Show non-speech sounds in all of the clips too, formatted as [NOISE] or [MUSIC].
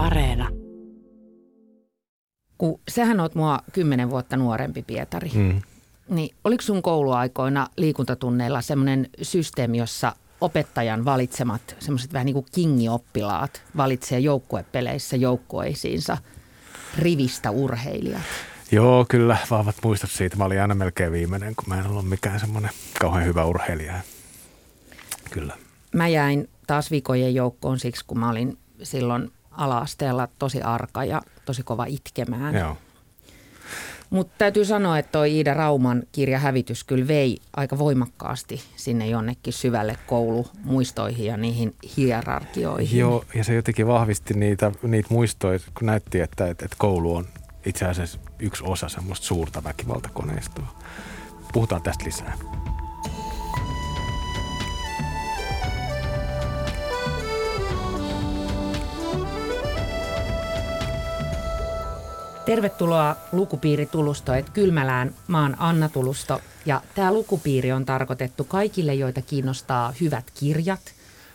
Areena. Kun sähän oot mua kymmenen vuotta nuorempi, Pietari. Mm. Niin oliko sun kouluaikoina liikuntatunneilla semmoinen systeemi, jossa opettajan valitsemat semmoiset vähän niin kuin kingioppilaat valitsee joukkuepeleissä joukkueisiinsa rivistä urheilijat? Joo, kyllä, vahvat muistot siitä. Mä olin aina melkein viimeinen, kun mä en ollut mikään semmoinen kauhean hyvä urheilija. Kyllä. Mä jäin taas vikojen joukkoon siksi, kun mä olin silloin ala-asteella tosi arka ja tosi kova itkemään. Joo. Mutta täytyy sanoa, että toi Iida Rauman kirja Hävitys kyllä vei aika voimakkaasti sinne jonnekin syvälle koulumuistoihin ja niihin hierarkioihin. Joo, ja se jotenkin vahvisti niitä, niitä muistoja, kun näytti, että, että, että koulu on itse asiassa yksi osa semmoista suurta väkivaltakoneistoa. Puhutaan tästä lisää. Tervetuloa lukupiiri Tulusto, että Kylmälään maan Anna Tulusto. Ja tämä lukupiiri on tarkoitettu kaikille, joita kiinnostaa hyvät kirjat,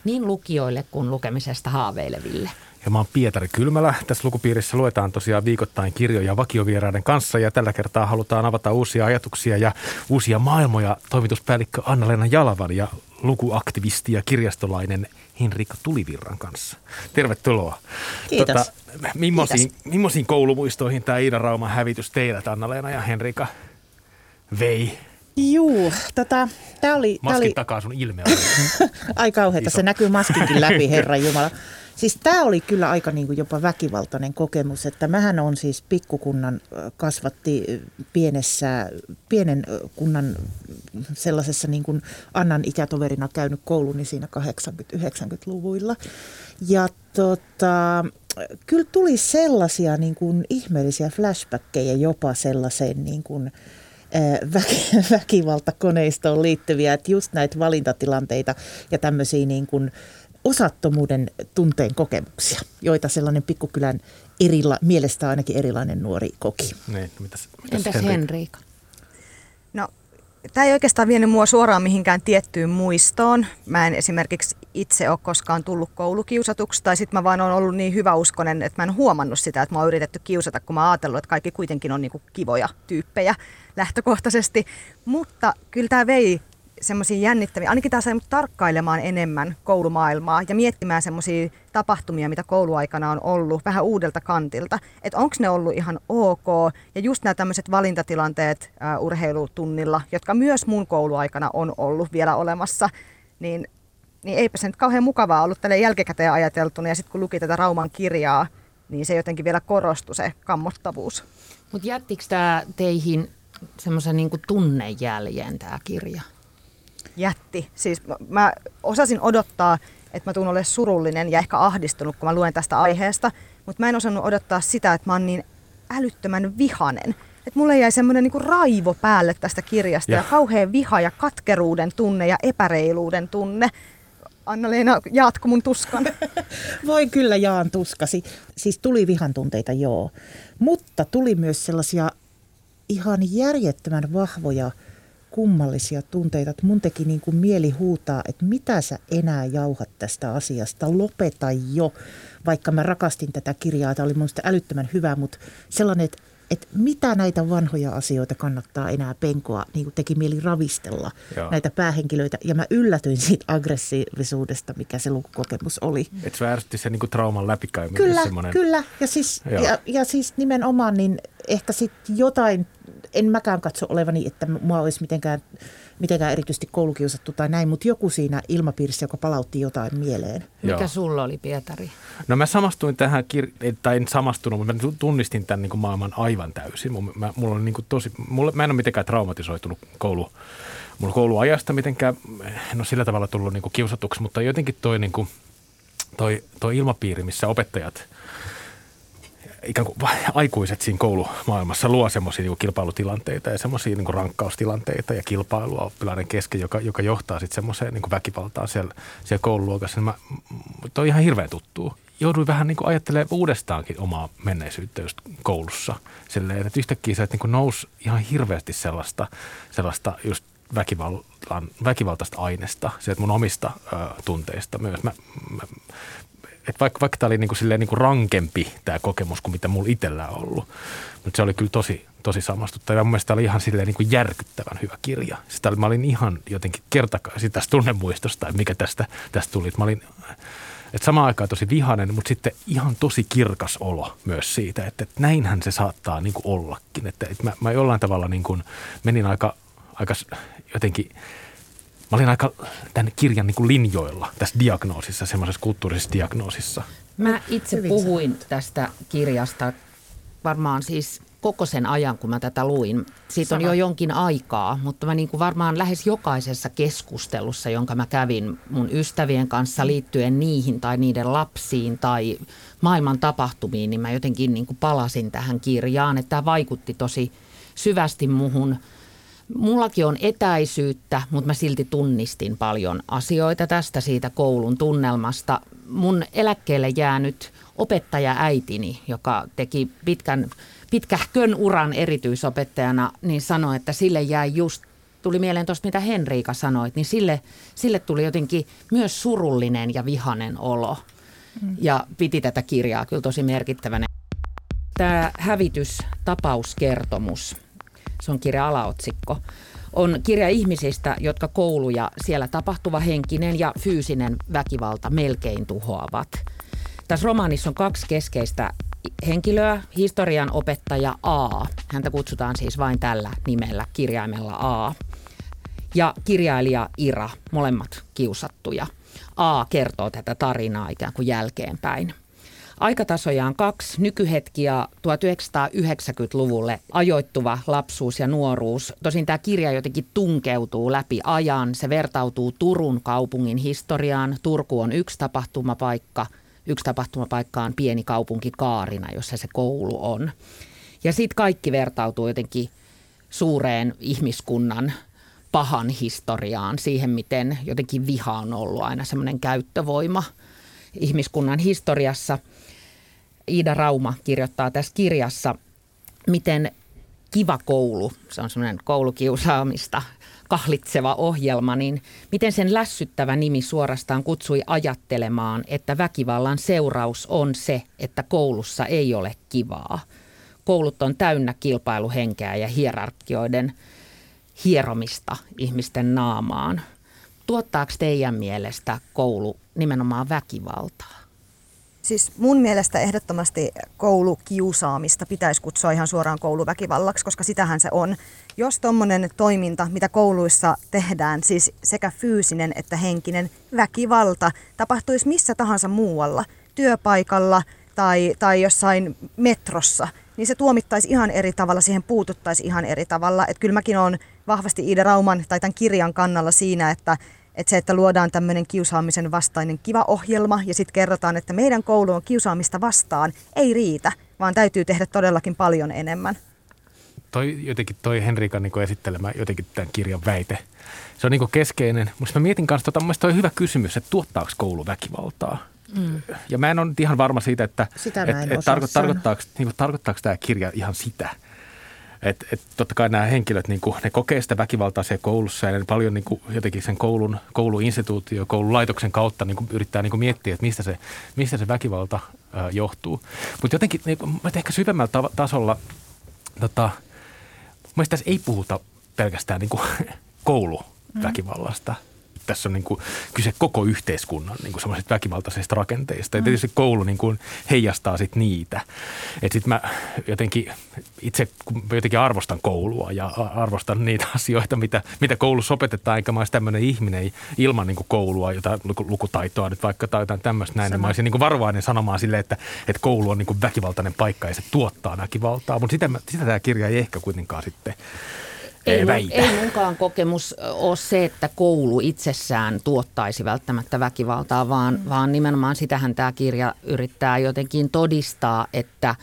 niin lukijoille kuin lukemisesta haaveileville. Ja mä oon Pietari Kylmälä. Tässä lukupiirissä luetaan tosiaan viikoittain kirjoja vakiovieraiden kanssa ja tällä kertaa halutaan avata uusia ajatuksia ja uusia maailmoja. Toimituspäällikkö Anna-Leena Jalavan ja lukuaktivisti ja kirjastolainen Henrika Tulivirran kanssa. Tervetuloa. Kiitos. Tota, millaisiin, millaisiin koulumuistoihin tämä Iida Rauman hävitys teidät, Anna-Leena ja Henrika, vei? Juu, tota, tää oli... Maskin tää oli... takaa sun ilme [LAUGHS] Ai kauheeta, se näkyy maskinkin läpi, [LAUGHS] Herran Jumala. Siis tämä oli kyllä aika niin kuin jopa väkivaltainen kokemus, että mähän on siis pikkukunnan kasvatti pienessä, pienen kunnan sellaisessa niin kuin Annan ikätoverina käynyt kouluni siinä 80-90-luvuilla. Ja tota, kyllä tuli sellaisia niin kuin ihmeellisiä flashbackkejä jopa sellaiseen niin kuin, väk- [LAUGHS] väkivaltakoneistoon liittyviä, että just näitä valintatilanteita ja tämmöisiä niin kuin osattomuuden tunteen kokemuksia, joita sellainen pikkukylän erila, mielestä ainakin erilainen nuori koki. Niin, mitäs, mitäs Entäs Henriika? No, tämä ei oikeastaan vienyt mua suoraan mihinkään tiettyyn muistoon. Mä en esimerkiksi itse ole koskaan tullut koulukiusatuksi, tai sitten mä vaan on ollut niin hyväuskonen, että mä en huomannut sitä, että mä oon yritetty kiusata, kun mä oon ajatellut, että kaikki kuitenkin on niinku kivoja tyyppejä lähtökohtaisesti. Mutta kyllä tämä vei semmoisia jännittäviä, ainakin tämä sai mut tarkkailemaan enemmän koulumaailmaa ja miettimään semmoisia tapahtumia, mitä kouluaikana on ollut vähän uudelta kantilta. Että onko ne ollut ihan ok ja just nämä tämmöiset valintatilanteet ää, urheilutunnilla, jotka myös mun kouluaikana on ollut vielä olemassa, niin, niin eipä se nyt kauhean mukavaa ollut tälle jälkikäteen ajateltuna ja sitten kun luki tätä Rauman kirjaa, niin se jotenkin vielä korostui se kammottavuus. Mutta jättikö tämä teihin semmoisen niin tunnejäljen tämä kirja? Jätti. Siis mä osasin odottaa, että mä tuun olemaan surullinen ja ehkä ahdistunut, kun mä luen tästä aiheesta, mutta mä en osannut odottaa sitä, että mä oon niin älyttömän vihanen. Että mulle jäi semmoinen niinku raivo päälle tästä kirjasta ja. ja kauhean viha ja katkeruuden tunne ja epäreiluuden tunne. Anna-Leena, jaatko mun tuskan? [LAUGHS] Voi kyllä jaan tuskasi. Siis tuli vihan tunteita, joo. Mutta tuli myös sellaisia ihan järjettömän vahvoja – kummallisia tunteita, että mun teki niin kuin mieli huutaa, että mitä sä enää jauhat tästä asiasta, lopeta jo. Vaikka mä rakastin tätä kirjaa, tämä oli mun älyttömän hyvä, mutta sellainen, että, että mitä näitä vanhoja asioita kannattaa enää penkoa, niin kuin teki mieli ravistella Joo. näitä päähenkilöitä. Ja mä yllätyin siitä aggressiivisuudesta, mikä se lukukokemus oli. Että se ärsytti se niin kuin trauman läpikäyminen. Kyllä, semmoinen... kyllä. Ja siis, ja, ja siis nimenomaan niin ehkä sitten jotain en mäkään katso olevani, että mua olisi mitenkään, mitenkään erityisesti koulukiusattu tai näin, mutta joku siinä ilmapiirissä, joka palautti jotain mieleen. Mikä Joo. sulla oli, Pietari? No mä samastuin tähän, kir- tai en samastunut, mutta mä tunnistin tämän niin kuin maailman aivan täysin. Mä, mulla on niin kuin tosi, mulla, mä en ole mitenkään traumatisoitunut koulu, mulla kouluajasta mitenkään, no sillä tavalla tullut niin kuin kiusatuksi, mutta jotenkin toi, niin kuin, toi, toi ilmapiiri, missä opettajat – ikään kuin aikuiset siinä koulumaailmassa luo semmoisia niin kilpailutilanteita ja semmoisia niin rankkaustilanteita ja kilpailua oppilaiden kesken, joka, joka johtaa sitten semmoiseen niin väkivaltaan siellä, siellä koululuokassa. Niin mä, toi on ihan hirveän tuttuu. Jouduin vähän niin ajattelemaan uudestaankin omaa menneisyyttä just koulussa. Silleen, että yhtäkkiä sä niin nousi ihan hirveästi sellaista, sellaista just väkivaltaista aineesta, sieltä mun omista ö, tunteista myös. Mä, mä, että vaikka, vaikka tämä oli niin kuin, silleen, niin kuin rankempi tämä kokemus kuin mitä mulla itsellä on ollut, mutta se oli kyllä tosi, tosi samastuttava. Mun mielestä tämä oli ihan silleen niin kuin järkyttävän hyvä kirja. Sitä, mä olin ihan jotenkin kertakaisin tästä tunnemuistosta, mikä tästä, tästä tuli. Mä olin että samaan aikaan tosi vihainen, mutta sitten ihan tosi kirkas olo myös siitä, että, että näinhän se saattaa niin kuin ollakin. Että, että mä, mä jollain tavalla niin kuin menin aika, aika jotenkin, mä olin aika tämän kirjan niin kuin linjoilla tässä diagnoosissa, semmoisessa kulttuurisessa diagnoosissa. Mä itse puhuin tästä kirjasta varmaan siis koko sen ajan, kun mä tätä luin. Siitä Sama. on jo jonkin aikaa, mutta mä niin kuin varmaan lähes jokaisessa keskustelussa, jonka mä kävin mun ystävien kanssa liittyen niihin tai niiden lapsiin tai maailman tapahtumiin, niin mä jotenkin niin kuin palasin tähän kirjaan, että tämä vaikutti tosi syvästi muhun. Mullakin on etäisyyttä, mutta mä silti tunnistin paljon asioita tästä siitä koulun tunnelmasta. Mun eläkkeelle jäänyt opettaja äitini, joka teki pitkän pitkähkön uran erityisopettajana, niin sanoi, että sille jäi just tuli mieleen tuosta, mitä Henriika sanoit, niin sille, sille tuli jotenkin myös surullinen ja vihanen olo. Mm. Ja piti tätä kirjaa kyllä tosi merkittävänä. Tämä hävitys-tapauskertomus, se on kirja alaotsikko, on kirja ihmisistä, jotka kouluja siellä tapahtuva henkinen ja fyysinen väkivalta melkein tuhoavat. Tässä romaanissa on kaksi keskeistä henkilöä, historian opettaja A. Häntä kutsutaan siis vain tällä nimellä, kirjaimella A. Ja kirjailija Ira, molemmat kiusattuja. A kertoo tätä tarinaa ikään kuin jälkeenpäin. Aikatasoja on kaksi, nykyhetki ja 1990-luvulle ajoittuva lapsuus ja nuoruus. Tosin tämä kirja jotenkin tunkeutuu läpi ajan. Se vertautuu Turun kaupungin historiaan. Turku on yksi tapahtumapaikka – Yksi tapahtumapaikka on pieni kaupunki Kaarina, jossa se koulu on. Ja sitten kaikki vertautuu jotenkin suureen ihmiskunnan pahan historiaan, siihen miten jotenkin viha on ollut aina semmoinen käyttövoima ihmiskunnan historiassa. Iida Rauma kirjoittaa tässä kirjassa, miten Kiva koulu, se on semmoinen koulukiusaamista kahlitseva ohjelma, niin miten sen lässyttävä nimi suorastaan kutsui ajattelemaan, että väkivallan seuraus on se, että koulussa ei ole kivaa. Koulut on täynnä kilpailuhenkeä ja hierarkioiden hieromista ihmisten naamaan. Tuottaako teidän mielestä koulu nimenomaan väkivaltaa? Siis mun mielestä ehdottomasti koulukiusaamista pitäisi kutsua ihan suoraan kouluväkivallaksi, koska sitähän se on. Jos tuommoinen toiminta, mitä kouluissa tehdään, siis sekä fyysinen että henkinen väkivalta, tapahtuisi missä tahansa muualla, työpaikalla tai, tai jossain metrossa, niin se tuomittaisi ihan eri tavalla, siihen puututtaisi ihan eri tavalla. Että kyllä mäkin olen vahvasti Iida Rauman tai tämän kirjan kannalla siinä, että että se, että luodaan tämmöinen kiusaamisen vastainen kiva ohjelma ja sitten kerrotaan, että meidän koulu on kiusaamista vastaan, ei riitä, vaan täytyy tehdä todellakin paljon enemmän. Toi jotenkin toi Henrikan niin esittelemä jotenkin tämän kirjan väite, se on niin keskeinen. Mutta mä mietin kanssa, tota, toi hyvä kysymys, että tuottaako koulu väkivaltaa? Mm. Ja mä en ole ihan varma siitä, että Sitä et, et tarko, tarkoittaako, niin kuin, tarkoittaako tämä kirja ihan sitä – et, et totta kai nämä henkilöt, niin kuin, ne kokee sitä väkivaltaa siellä koulussa ja ne paljon niin kuin, jotenkin sen koulun, kouluinstituutio, koululaitoksen kautta niin kuin, yrittää niin kuin, miettiä, että mistä se, mistä se väkivalta ää, johtuu. Mutta jotenkin niin kuin, ehkä syvemmällä ta- tasolla, tota, mielestäni tässä ei puhuta pelkästään niin kuin, [LAUGHS] kouluväkivallasta. Mm tässä on niin kuin kyse koko yhteiskunnan niin kuin väkivaltaisista rakenteista. Ja mm. tietysti koulu niin kuin heijastaa sit niitä. Et sit mä jotenkin itse jotenkin arvostan koulua ja arvostan niitä [LAUGHS] asioita, mitä, mitä koulussa opetetaan. Eikä mä olisi tämmöinen ihminen ilman niin kuin koulua, jota lukutaitoa nyt vaikka tai jotain tämmöistä näin. Niin mä olisin niin kuin varovainen sanomaan sille, että, että koulu on niin kuin väkivaltainen paikka ja se tuottaa väkivaltaa. Mutta sitä, sitä tämä kirja ei ehkä kuitenkaan sitten ei, väitä. Ei munkaan kokemus ole se, että koulu itsessään tuottaisi välttämättä väkivaltaa, vaan, mm. vaan nimenomaan sitähän tämä kirja yrittää jotenkin todistaa, että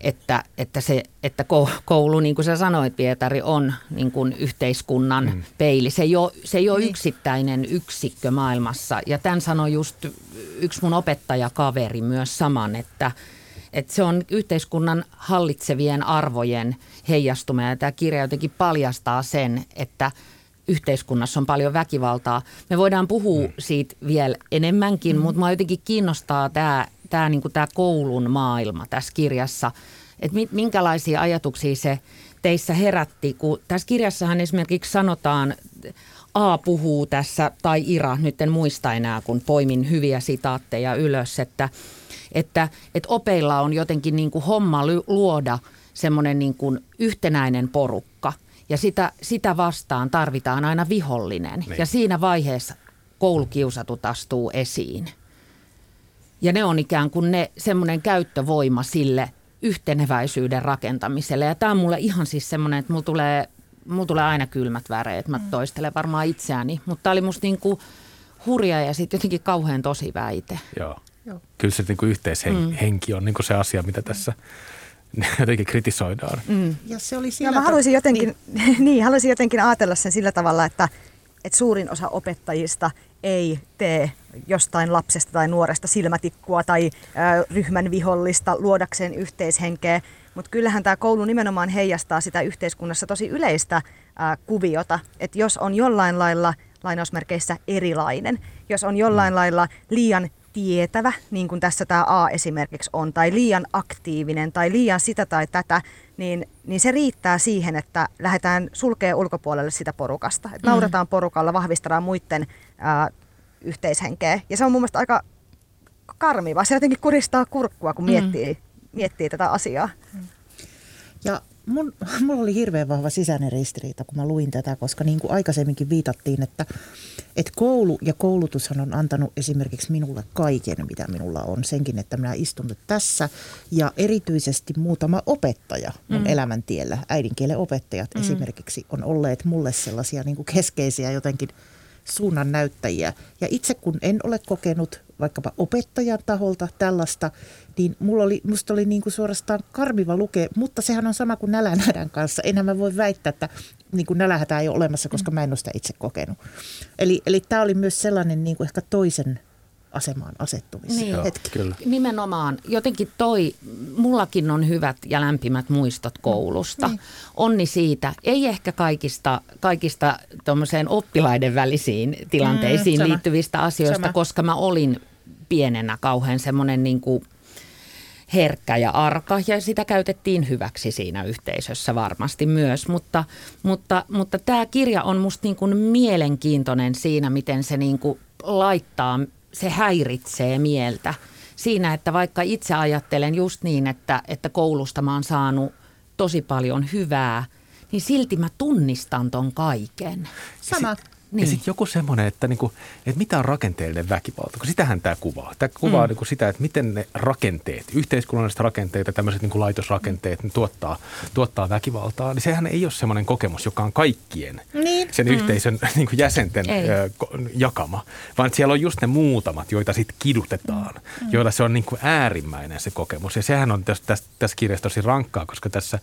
että, että, se, että koulu, niin kuin sä sanoit Pietari, on niin kuin yhteiskunnan mm. peili. Se ei, ole, se ei ole niin. yksittäinen yksikkö maailmassa. Ja tämän sanoi just yksi mun opettajakaveri myös saman, että, että se on yhteiskunnan hallitsevien arvojen heijastuma. Ja tämä kirja jotenkin paljastaa sen, että yhteiskunnassa on paljon väkivaltaa. Me voidaan puhua mm. siitä vielä enemmänkin, mm. mutta mua jotenkin kiinnostaa tämä, tämä, niin kuin tämä koulun maailma tässä kirjassa. Että minkälaisia ajatuksia se teissä herätti, kun tässä kirjassahan esimerkiksi sanotaan, A puhuu tässä, tai Ira, nyt en muista enää, kun poimin hyviä sitaatteja ylös, että, että, että opeilla on jotenkin niin kuin homma luoda semmoinen niin kuin yhtenäinen porukka. Ja sitä, sitä vastaan tarvitaan aina vihollinen. Niin. Ja siinä vaiheessa koulukiusatut astuu esiin. Ja ne on ikään kuin ne semmoinen käyttövoima sille yhteneväisyyden rakentamiselle. Ja tämä on mulle ihan siis semmoinen, että mulla tulee, mulla tulee aina kylmät väreet. Mä mm. toistelen varmaan itseäni. Mutta tämä oli musta niin kuin hurja ja sitten jotenkin kauhean tosi väite. Joo. Joo. Kyllä se niin kuin yhteishenki mm. on niin kuin se asia, mitä tässä [LAUGHS] jotenkin kritisoidaan. Mm. Ja se oli sillä ja mä haluaisin jotenkin, niin. [LAUGHS] niin, haluaisin jotenkin ajatella sen sillä tavalla, että, että suurin osa opettajista ei tee jostain lapsesta tai nuoresta silmätikkua tai ö, ryhmän vihollista luodakseen yhteishenkeä. Mutta kyllähän tämä koulu nimenomaan heijastaa sitä yhteiskunnassa tosi yleistä ö, kuviota, että jos on jollain lailla lainausmerkeissä erilainen, jos on jollain mm. lailla liian tietävä, niin kuin tässä tämä A esimerkiksi on, tai liian aktiivinen, tai liian sitä tai tätä, niin, niin se riittää siihen, että lähdetään sulkee ulkopuolelle sitä porukasta. Että mm. naurataan porukalla, vahvistetaan muiden ää, yhteishenkeä. Ja se on mun mielestä aika karmiva. Se jotenkin kuristaa kurkkua, kun mm. miettii, miettii tätä asiaa. Ja mun, [LAUGHS] mulla oli hirveän vahva sisäinen ristiriita, kun mä luin tätä, koska niin kuin aikaisemminkin viitattiin, että, että koulu ja koulutushan on antanut esimerkiksi minulle kaiken, mitä minulla on. Senkin, että minä istun nyt tässä ja erityisesti muutama opettaja mun mm. elämäntiellä, äidinkielen opettajat mm. esimerkiksi, on olleet mulle sellaisia niin kuin keskeisiä jotenkin – suunnan näyttäjiä. Ja itse kun en ole kokenut vaikkapa opettajan taholta tällaista, niin mulla oli, musta oli niin kuin suorastaan karmiva lukea, mutta sehän on sama kuin nälänhädän kanssa. Enhän mä voi väittää, että niin kuin nälänhätä ei ole olemassa, koska mä en ole sitä itse kokenut. Eli, eli tämä oli myös sellainen niin kuin ehkä toisen asemaan asettumisen niin. hetki. Kyllä. Nimenomaan. Jotenkin toi, mullakin on hyvät ja lämpimät muistot koulusta. Niin. Onni siitä. Ei ehkä kaikista, kaikista oppilaiden välisiin tilanteisiin mm, liittyvistä asioista, sama. koska mä olin pienenä kauhean semmoinen niin kuin herkkä ja arka ja sitä käytettiin hyväksi siinä yhteisössä varmasti myös. Mutta, mutta, mutta tämä kirja on musta niin kuin mielenkiintoinen siinä, miten se niin kuin laittaa se häiritsee mieltä siinä, että vaikka itse ajattelen just niin, että, että koulusta mä oon saanut tosi paljon hyvää, niin silti mä tunnistan ton kaiken. Sama. Niin. Ja sitten joku semmoinen, että, niinku, että mitä on rakenteellinen väkivalta, kun sitähän tämä kuvaa. Tämä kuvaa mm. niinku sitä, että miten ne rakenteet, yhteiskunnalliset rakenteet ja tämmöiset niinku laitosrakenteet ne tuottaa, tuottaa väkivaltaa. Niin sehän ei ole semmoinen kokemus, joka on kaikkien niin. sen mm. yhteisön [LAUGHS] niinku jäsenten ö, jakama, vaan siellä on just ne muutamat, joita sitten kidutetaan, mm. joilla se on niinku äärimmäinen se kokemus. Ja sehän on tässä, tässä, tässä kirjassa tosi rankkaa, koska tässä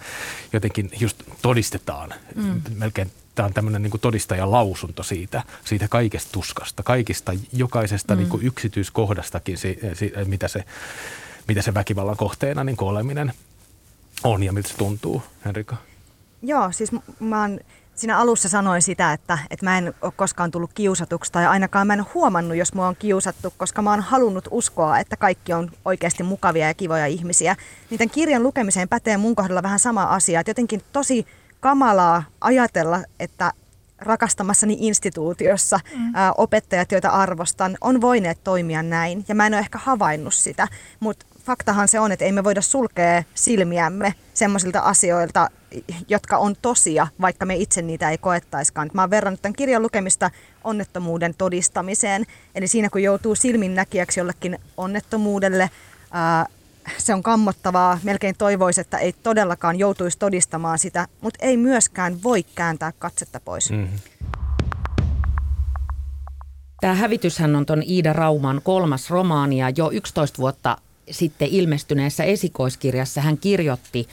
jotenkin just todistetaan mm. melkein tämä on tämmöinen niin todistajan lausunto siitä, siitä kaikesta tuskasta, kaikista, jokaisesta mm. niin kuin yksityiskohdastakin, si, si, mitä, se, mitä se väkivallan kohteena niin oleminen on ja miltä se tuntuu, Henrika? Joo, siis mä oon siinä alussa sanoin sitä, että, että mä en ole koskaan tullut kiusatuksi tai ainakaan mä en ole huomannut, jos mua on kiusattu, koska mä oon halunnut uskoa, että kaikki on oikeasti mukavia ja kivoja ihmisiä. Niiden kirjan lukemiseen pätee mun kohdalla vähän sama asia, että jotenkin tosi kamalaa ajatella, että rakastamassani instituutiossa mm. ää, opettajat, joita arvostan, on voineet toimia näin. Ja mä en ole ehkä havainnut sitä, mutta faktahan se on, että ei me voida sulkea silmiämme semmoisilta asioilta, jotka on tosia, vaikka me itse niitä ei koettaiskaan. Mä oon verrannut tämän kirjan lukemista onnettomuuden todistamiseen. Eli siinä kun joutuu silminnäkijäksi jollekin onnettomuudelle, ää, se on kammottavaa. Melkein toivoisi, että ei todellakaan joutuisi todistamaan sitä, mutta ei myöskään voi kääntää katsetta pois. Mm-hmm. Tämä hävityshän on tuon Iida Rauman kolmas romaani ja jo 11 vuotta sitten ilmestyneessä esikoiskirjassa hän kirjoitti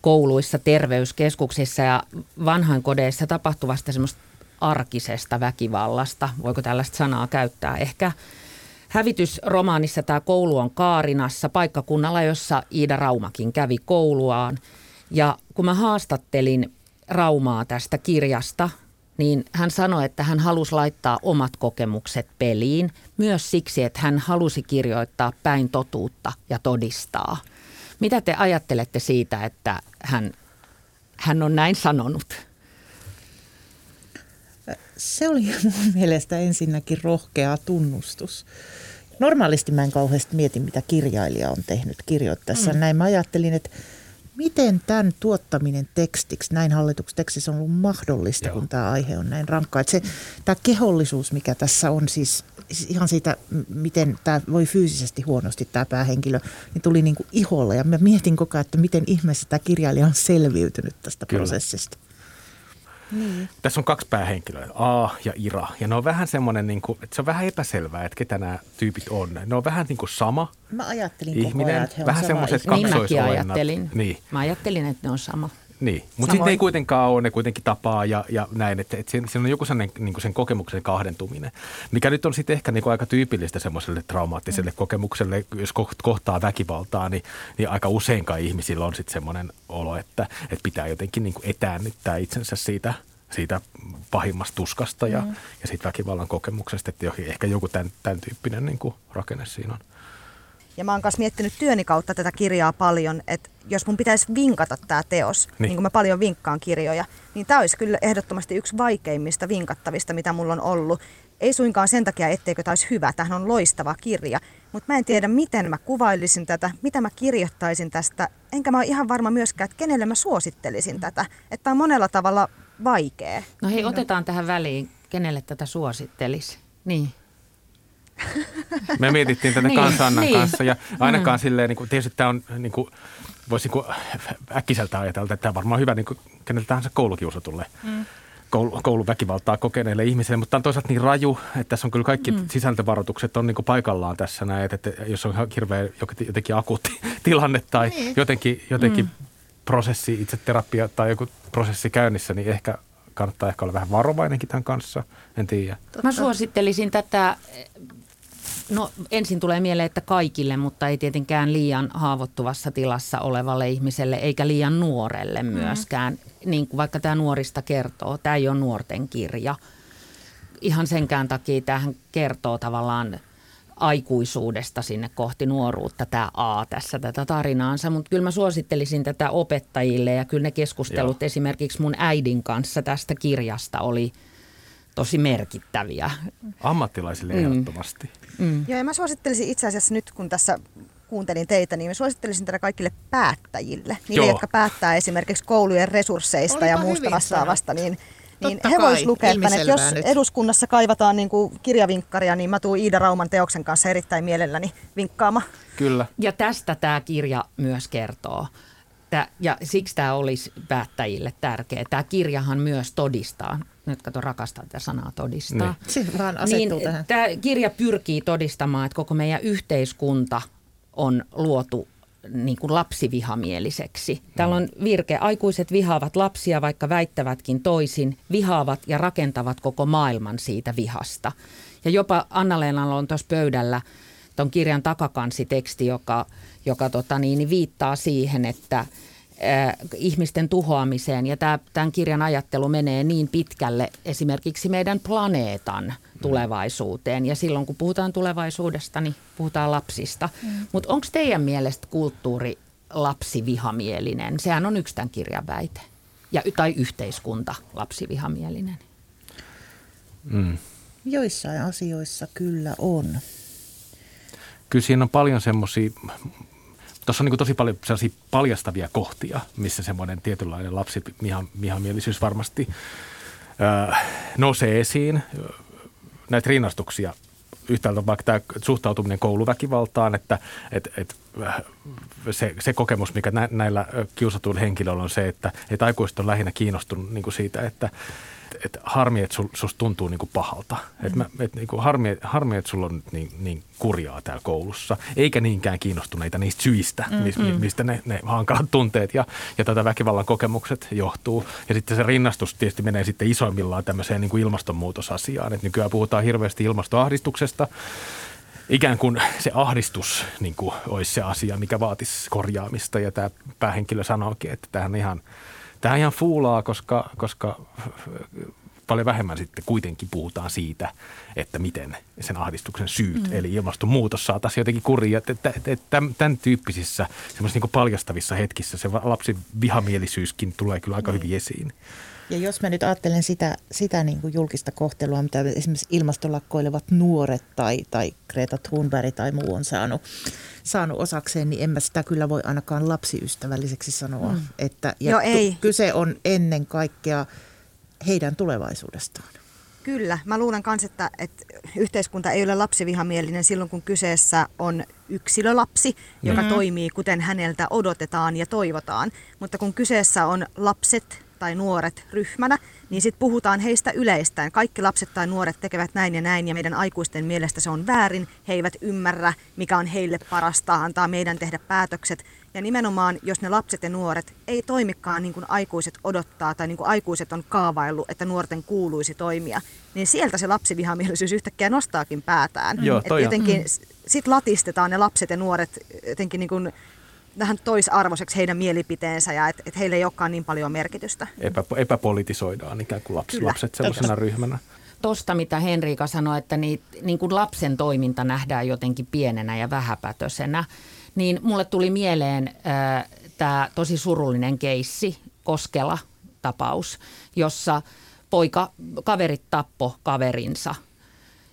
kouluissa, terveyskeskuksissa ja vanhainkodeissa tapahtuvasta semmoista arkisesta väkivallasta. Voiko tällaista sanaa käyttää? Ehkä Hävitysromaanissa tämä koulu on Kaarinassa, paikkakunnalla, jossa Iida Raumakin kävi kouluaan. Ja kun mä haastattelin Raumaa tästä kirjasta, niin hän sanoi, että hän halusi laittaa omat kokemukset peliin myös siksi, että hän halusi kirjoittaa päin totuutta ja todistaa. Mitä te ajattelette siitä, että hän, hän on näin sanonut? Se oli [LAUGHS] mun mielestä ensinnäkin rohkea tunnustus. Normaalisti mä en kauheasti mieti, mitä kirjailija on tehnyt kirjoittaessa. Mm. Näin mä ajattelin, että miten tämän tuottaminen tekstiksi, näin hallituksen tekstissä on ollut mahdollista, Joo. kun tämä aihe on näin rankka. Että se, tämä kehollisuus, mikä tässä on siis ihan siitä, miten tämä voi fyysisesti huonosti tämä päähenkilö, niin tuli niin kuin iholla. Ja mä mietin koko ajan, että miten ihmeessä tämä kirjailija on selviytynyt tästä Kyllä. prosessista. Niin. Tässä on kaksi päähenkilöä, A ja Ira. Ja ne on vähän semmoinen, niin kuin, että se on vähän epäselvää, että ketä nämä tyypit on. Ne on vähän niin kuin sama Mä ajattelin ihminen. Koko ajan, että he vähän semmoiset kaksoisolennat. Niin ajattelin. Niin. Mä ajattelin, että ne on sama. Niin, mutta sitten ei kuitenkaan ole, ne kuitenkin tapaa ja, ja näin, että, siinä, siinä on joku sellainen niin sen kokemuksen kahdentuminen, mikä nyt on sitten ehkä niin kuin aika tyypillistä semmoiselle traumaattiselle mm. kokemukselle, jos kohtaa väkivaltaa, niin, niin aika useinkaan ihmisillä on sitten semmoinen olo, että, että pitää jotenkin niin kuin etäännyttää itsensä siitä siitä pahimmasta tuskasta ja, mm. ja siitä väkivallan kokemuksesta, että ehkä joku tämän, tämän tyyppinen niin kuin rakenne siinä on. Ja mä oon myös miettinyt työni kautta tätä kirjaa paljon, että jos mun pitäisi vinkata tämä teos, niin. niin kuin mä paljon vinkkaan kirjoja, niin tämä olisi kyllä ehdottomasti yksi vaikeimmista vinkattavista, mitä mulla on ollut. Ei suinkaan sen takia, etteikö tämä olisi hyvä, tähän on loistava kirja, mutta mä en tiedä, miten mä kuvailisin tätä, mitä mä kirjoittaisin tästä, enkä mä ole ihan varma myöskään, että kenelle mä suosittelisin tätä. Että tämä on monella tavalla vaikea. No hei, otetaan tähän väliin, kenelle tätä suosittelisi. Niin. Me mietittiin tätä niin, kansannan niin. kanssa ja ainakaan mm. silleen, niin kuin, tietysti tämä on niin kuin, voisi niin äkkiseltä ajatella, että tämä on varmaan hyvä niin kuin, kenelle tahansa koulukiusatulle. Mm koulu, kouluväkivaltaa kokeneille ihmisille, mutta tämä on toisaalta niin raju, että tässä on kyllä kaikki mm. sisältövaroitukset on niin kuin paikallaan tässä näin, että, että jos on hirveä jotenkin akuutti [LAUGHS] tilanne tai niin. jotenkin, jotenkin mm. prosessi, itse terapia tai joku prosessi käynnissä, niin ehkä kannattaa ehkä olla vähän varovainenkin tämän kanssa, en tiedä. Mä suosittelisin tätä No ensin tulee mieleen, että kaikille, mutta ei tietenkään liian haavoittuvassa tilassa olevalle ihmiselle eikä liian nuorelle mm. myöskään. Mm. Niin kuin vaikka tämä nuorista kertoo, tämä ei ole nuorten kirja. Ihan senkään takia tähän kertoo tavallaan aikuisuudesta sinne kohti nuoruutta tämä A tässä tätä tarinaansa, mutta kyllä mä suosittelisin tätä opettajille ja kyllä ne keskustelut Joo. esimerkiksi mun äidin kanssa tästä kirjasta oli tosi merkittäviä. Ammattilaisille mm. ehdottomasti. Mm. Joo, ja mä suosittelisin itse asiassa nyt, kun tässä kuuntelin teitä, niin mä suosittelisin tätä kaikille päättäjille, niille, Joo. jotka päättää esimerkiksi koulujen resursseista Olipa ja muusta vastaavasta, niin niin he vois lukea että jos nyt. eduskunnassa kaivataan niin kuin kirjavinkkaria, niin mä tuun Iida Rauman teoksen kanssa erittäin mielelläni vinkkaama. Kyllä. Ja tästä tämä kirja myös kertoo. Tää, ja siksi tämä olisi päättäjille tärkeä. Tämä kirjahan myös todistaa, nyt kato rakastaa tätä sanaa todistaa. Niin. Se vaan niin, tähän. Tämä kirja pyrkii todistamaan, että koko meidän yhteiskunta on luotu niin kuin lapsivihamieliseksi. Täällä on virke, aikuiset vihaavat lapsia, vaikka väittävätkin toisin, vihaavat ja rakentavat koko maailman siitä vihasta. Ja jopa Anna-Leenalla on tuossa pöydällä tuon kirjan takakansiteksti, joka, joka tota niin, niin viittaa siihen, että – ihmisten tuhoamiseen. Ja tämä, tämän kirjan ajattelu menee niin pitkälle esimerkiksi meidän planeetan tulevaisuuteen. Ja silloin kun puhutaan tulevaisuudesta, niin puhutaan lapsista. Mm. Mutta onko teidän mielestä kulttuuri lapsivihamielinen? Sehän on yksi tämän kirjan väite. Ja, tai yhteiskunta lapsivihamielinen. Mm. Joissain asioissa kyllä on. Kyllä siinä on paljon semmoisia Tuossa on niin tosi paljon sellaisia paljastavia kohtia, missä semmoinen tietynlainen lapsivihamielisyys varmasti öö, nousee esiin. Näitä rinnastuksia yhtäältä vaikka tämä suhtautuminen kouluväkivaltaan, että että että se, se kokemus, mikä näillä kiusatuilla henkilöillä on se, että, että aikuiset on lähinnä kiinnostunut niin siitä, että et harmi, että sul, susta tuntuu niin kuin pahalta. Mm. Et mä, et niin kuin harmi, harmi, että sulla on nyt niin, niin kurjaa täällä koulussa, eikä niinkään kiinnostuneita niistä syistä, mm, mm. mistä ne, ne hankalat tunteet ja, ja tätä väkivallan kokemukset johtuu. Ja sitten se rinnastus tietysti menee sitten isoimmillaan tämmöiseen niin kuin ilmastonmuutosasiaan. Et nykyään puhutaan hirveästi ilmastoahdistuksesta, ikään kuin se ahdistus niin kuin olisi se asia, mikä vaatisi korjaamista. Ja tämä päähenkilö sanookin, että tähän ihan – Tämä ihan fuulaa, koska, koska paljon vähemmän sitten kuitenkin puhutaan siitä, että miten sen ahdistuksen syyt, mm. eli ilmastonmuutos saataisiin jotenkin kuriin. Että tämän tyyppisissä niin paljastavissa hetkissä se lapsi vihamielisyyskin tulee kyllä aika niin. hyvin esiin. Ja jos mä nyt ajattelen sitä, sitä niin kuin julkista kohtelua, mitä esimerkiksi ilmastolakkoilevat nuoret tai, tai Greta Thunberg tai muu on saanut, saanut osakseen, niin en mä sitä kyllä voi ainakaan lapsiystävälliseksi sanoa. Mm. Että, ja Joo, ei. Tu, kyse on ennen kaikkea heidän tulevaisuudestaan. Kyllä. Mä luulen myös, että, että yhteiskunta ei ole lapsivihamielinen silloin, kun kyseessä on yksilölapsi, joka mm-hmm. toimii kuten häneltä odotetaan ja toivotaan. Mutta kun kyseessä on lapset, tai nuoret ryhmänä, niin sitten puhutaan heistä yleistäen. Kaikki lapset tai nuoret tekevät näin ja näin ja meidän aikuisten mielestä se on väärin. He eivät ymmärrä, mikä on heille parasta, antaa meidän tehdä päätökset. Ja nimenomaan, jos ne lapset ja nuoret ei toimikaan niin kuin aikuiset odottaa tai niin kuin aikuiset on kaavaillut, että nuorten kuuluisi toimia, niin sieltä se lapsivihamielisyys yhtäkkiä nostaakin päätään. Joo, toi jotenkin mm. sit latistetaan ne lapset ja nuoret jotenkin niin kuin vähän toisarvoiseksi heidän mielipiteensä ja että et heille ei olekaan niin paljon merkitystä. Epä, epäpolitisoidaan ikään kuin lapsi, lapset sellaisena ryhmänä. Tuosta, mitä Henriika sanoi, että niin, niin kuin lapsen toiminta nähdään jotenkin pienenä ja vähäpätöisenä, niin mulle tuli mieleen äh, tämä tosi surullinen keissi, Koskela-tapaus, jossa poika, kaverit tappo kaverinsa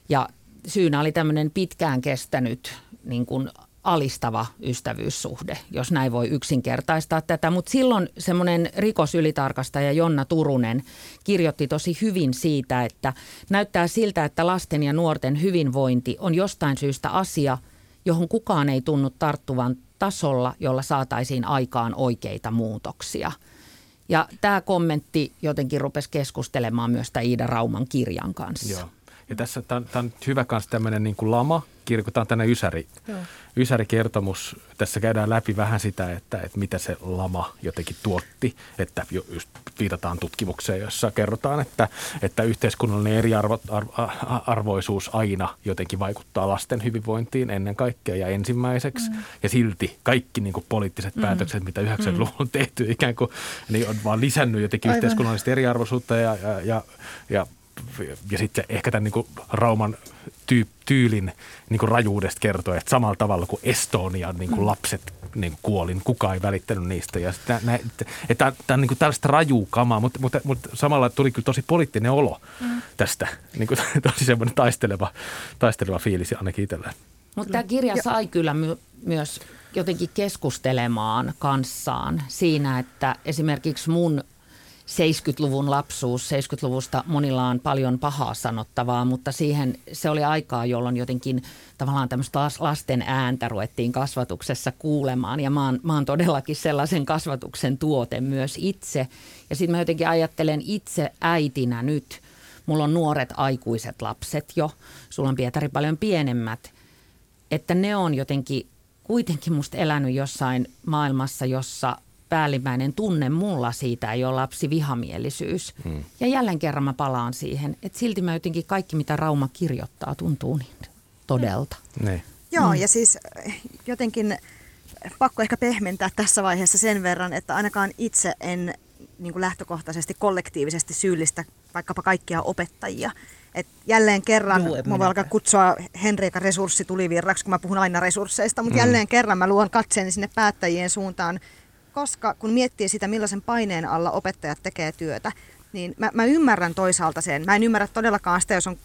ja syynä oli tämmöinen pitkään kestänyt niin kuin alistava ystävyyssuhde, jos näin voi yksinkertaistaa tätä. Mutta silloin semmoinen rikosylitarkastaja Jonna Turunen kirjoitti tosi hyvin siitä, että näyttää siltä, että lasten ja nuorten hyvinvointi on jostain syystä asia, johon kukaan ei tunnu tarttuvan tasolla, jolla saataisiin aikaan oikeita muutoksia. Ja tämä kommentti jotenkin rupesi keskustelemaan myös Iida Rauman kirjan kanssa. Joo. Ja tässä tämä on hyvä myös tämmöinen niin kuin lama, kirjoitetaan tänne Ysäri, Joo. Ysäri-kertomus. Tässä käydään läpi vähän sitä, että, että mitä se lama jotenkin tuotti. Että just viitataan tutkimukseen, jossa kerrotaan, että, että yhteiskunnallinen eriarvoisuus aina jotenkin vaikuttaa lasten hyvinvointiin ennen kaikkea ja ensimmäiseksi. Mm. Ja silti kaikki niin kuin poliittiset mm. päätökset, mitä 90-luvulla on tehty, ikään kuin niin on vaan lisännyt jotenkin Aivan. yhteiskunnallista eriarvoisuutta ja, ja, ja, ja ja sitten ehkä tämän niin kuin Rauman tyy, tyylin niin kuin rajuudesta kertoo, että samalla tavalla kuin Estonian niin kuin mm. lapset niin kuin kuolin, kukaan ei välittänyt niistä. Ja sitä, nä, että, että tämä on niin kuin tällaista rajuu kamaa, mutta, mutta, mutta samalla tuli kyllä tosi poliittinen olo mm. tästä. [LAUGHS] Niin kuin, tosi semmoinen taisteleva, taisteleva fiilis ainakin itsellä. Mutta tämä kirja sai kyllä my- myös jotenkin keskustelemaan kanssaan siinä, että esimerkiksi mun 70-luvun lapsuus. 70-luvusta monilla on paljon pahaa sanottavaa, mutta siihen se oli aikaa, jolloin jotenkin tavallaan tämmöistä lasten ääntä ruvettiin kasvatuksessa kuulemaan. Ja mä oon, mä oon todellakin sellaisen kasvatuksen tuote myös itse. Ja sitten mä jotenkin ajattelen itse äitinä nyt, mulla on nuoret aikuiset lapset jo, sulla on Pietari paljon pienemmät, että ne on jotenkin kuitenkin musta elänyt jossain maailmassa, jossa päällimmäinen tunne mulla siitä ei ole lapsi vihamielisyys. Hmm. Ja jälleen kerran mä palaan siihen, että silti mä jotenkin kaikki mitä Rauma kirjoittaa tuntuu niin todelta. Ne. Joo, mm. ja siis eh, jotenkin pakko ehkä pehmentää tässä vaiheessa sen verran, että ainakaan itse en niin kuin lähtökohtaisesti kollektiivisesti syyllistä vaikkapa kaikkia opettajia. Et jälleen kerran, Juu, mä voin alkaa kutsua Henriika resurssitulivirraksi, kun mä puhun aina resursseista, mutta mm. jälleen kerran mä luon katseeni sinne päättäjien suuntaan koska kun miettii sitä, millaisen paineen alla opettajat tekee työtä, niin mä, mä ymmärrän toisaalta sen. Mä en ymmärrä todellakaan sitä, jos on